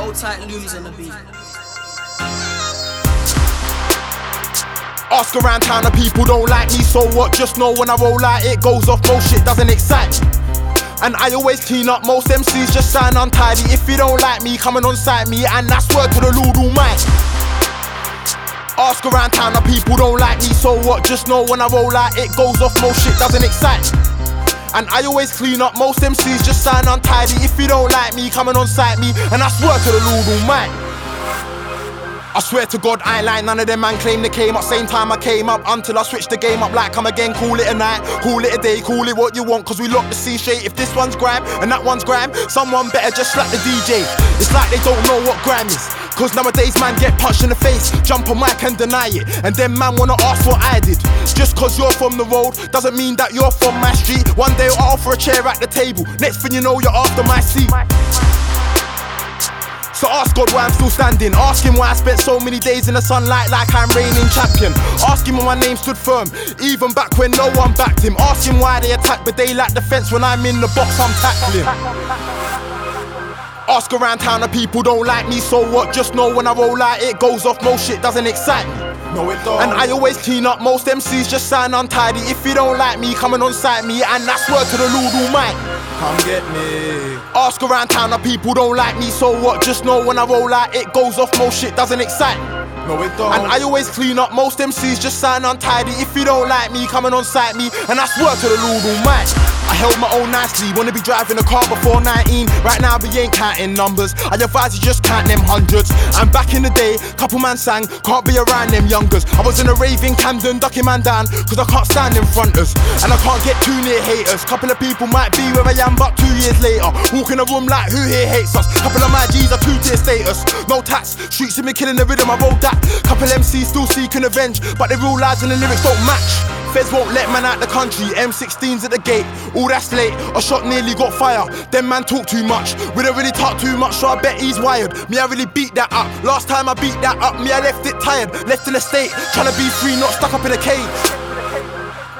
Hold tight, Lumes on the beat. Ask around town and people don't like me, so what? Just know when I roll out, it goes off, most shit doesn't excite me. And I always clean up, most MCs just sound untidy. If you don't like me, coming on sight me, and that's word to the Lord Almighty. Ask around town and people don't like me, so what? Just know when I roll out, it goes off, most shit doesn't excite. And I always clean up, most MCs just sound untidy. If you don't like me, coming on sight me, and I swear to the Lord Almighty. I swear to God, I ain't like none of them man claim they came up same time I came up until I switched the game up like come again. Call it a night, call it a day, call it what you want, cause we lock the C straight. If this one's grime and that one's grime, someone better just slap the DJ. It's like they don't know what grime is. Cause nowadays man get punched in the face, jump on mic and deny it. And then man wanna ask what I did. Just cause you're from the road doesn't mean that you're from my street. One day I'll offer a chair at the table, next thing you know you're after my seat. So ask God why I'm still standing. Ask him why I spent so many days in the sunlight like I'm reigning champion. Ask him why my name stood firm, even back when no one backed him. Ask him why they attack, but they lack defense when I'm in the box, I'm tackling. Ask around town and people don't like me, so what? Just know when I roll out, it goes off, most shit doesn't excite me. No, it don't. And I always clean up, most MCs just sound untidy. If you don't like me, coming on sight me, and that's word to the Lord Almighty. Come get me. Ask around town and people don't like me, so what? Just know when I roll out, it goes off, most shit doesn't excite me. No, it don't. And I always clean up, most MCs just sound untidy. If you don't like me, coming on sight me, and that's word to the Lord Almighty. I held my own nicely, wanna be driving a car before 19. Right now, we ain't counting numbers. I advise you just count them hundreds. And back in the day, couple man sang, can't be around them youngers. I was in a raving Camden, ducking man down, cause I can't stand in fronters. And I can't get too near haters. Couple of people might be where I am, but two years later, walk in a room like who here hates us. Couple of my G's are two tier status. No tax, streets see me killing the rhythm, I wrote that. Couple MCs still seeking revenge, but they realize and the lyrics don't match. Feds won't let man out the country, M16's at the gate. All that's late, a shot nearly got fire. Them man talk too much, we don't really talk too much, so I bet he's wired. Me, I really beat that up. Last time I beat that up, me, I left it tired. Left in the state, trying to be free, not stuck up in a cage.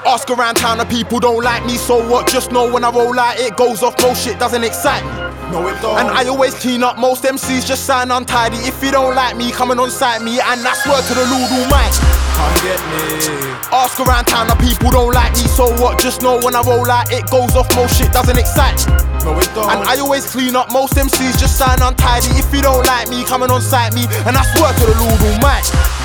Ask around town the people don't like me, so what? Just know when I roll out, it goes off, most shit doesn't excite me. No, it don't. And I always clean up, most MCs just sound untidy. If you don't like me, coming on sight me, and that's word to the Lord Almighty. Come get me. Ask around town and people don't like me, so what? Just know when I roll out, it goes off, most shit doesn't excite. No, it don't. And I always clean up, most MCs just sound untidy. If you don't like me, coming on sight me, and I swear to the Lord Almighty.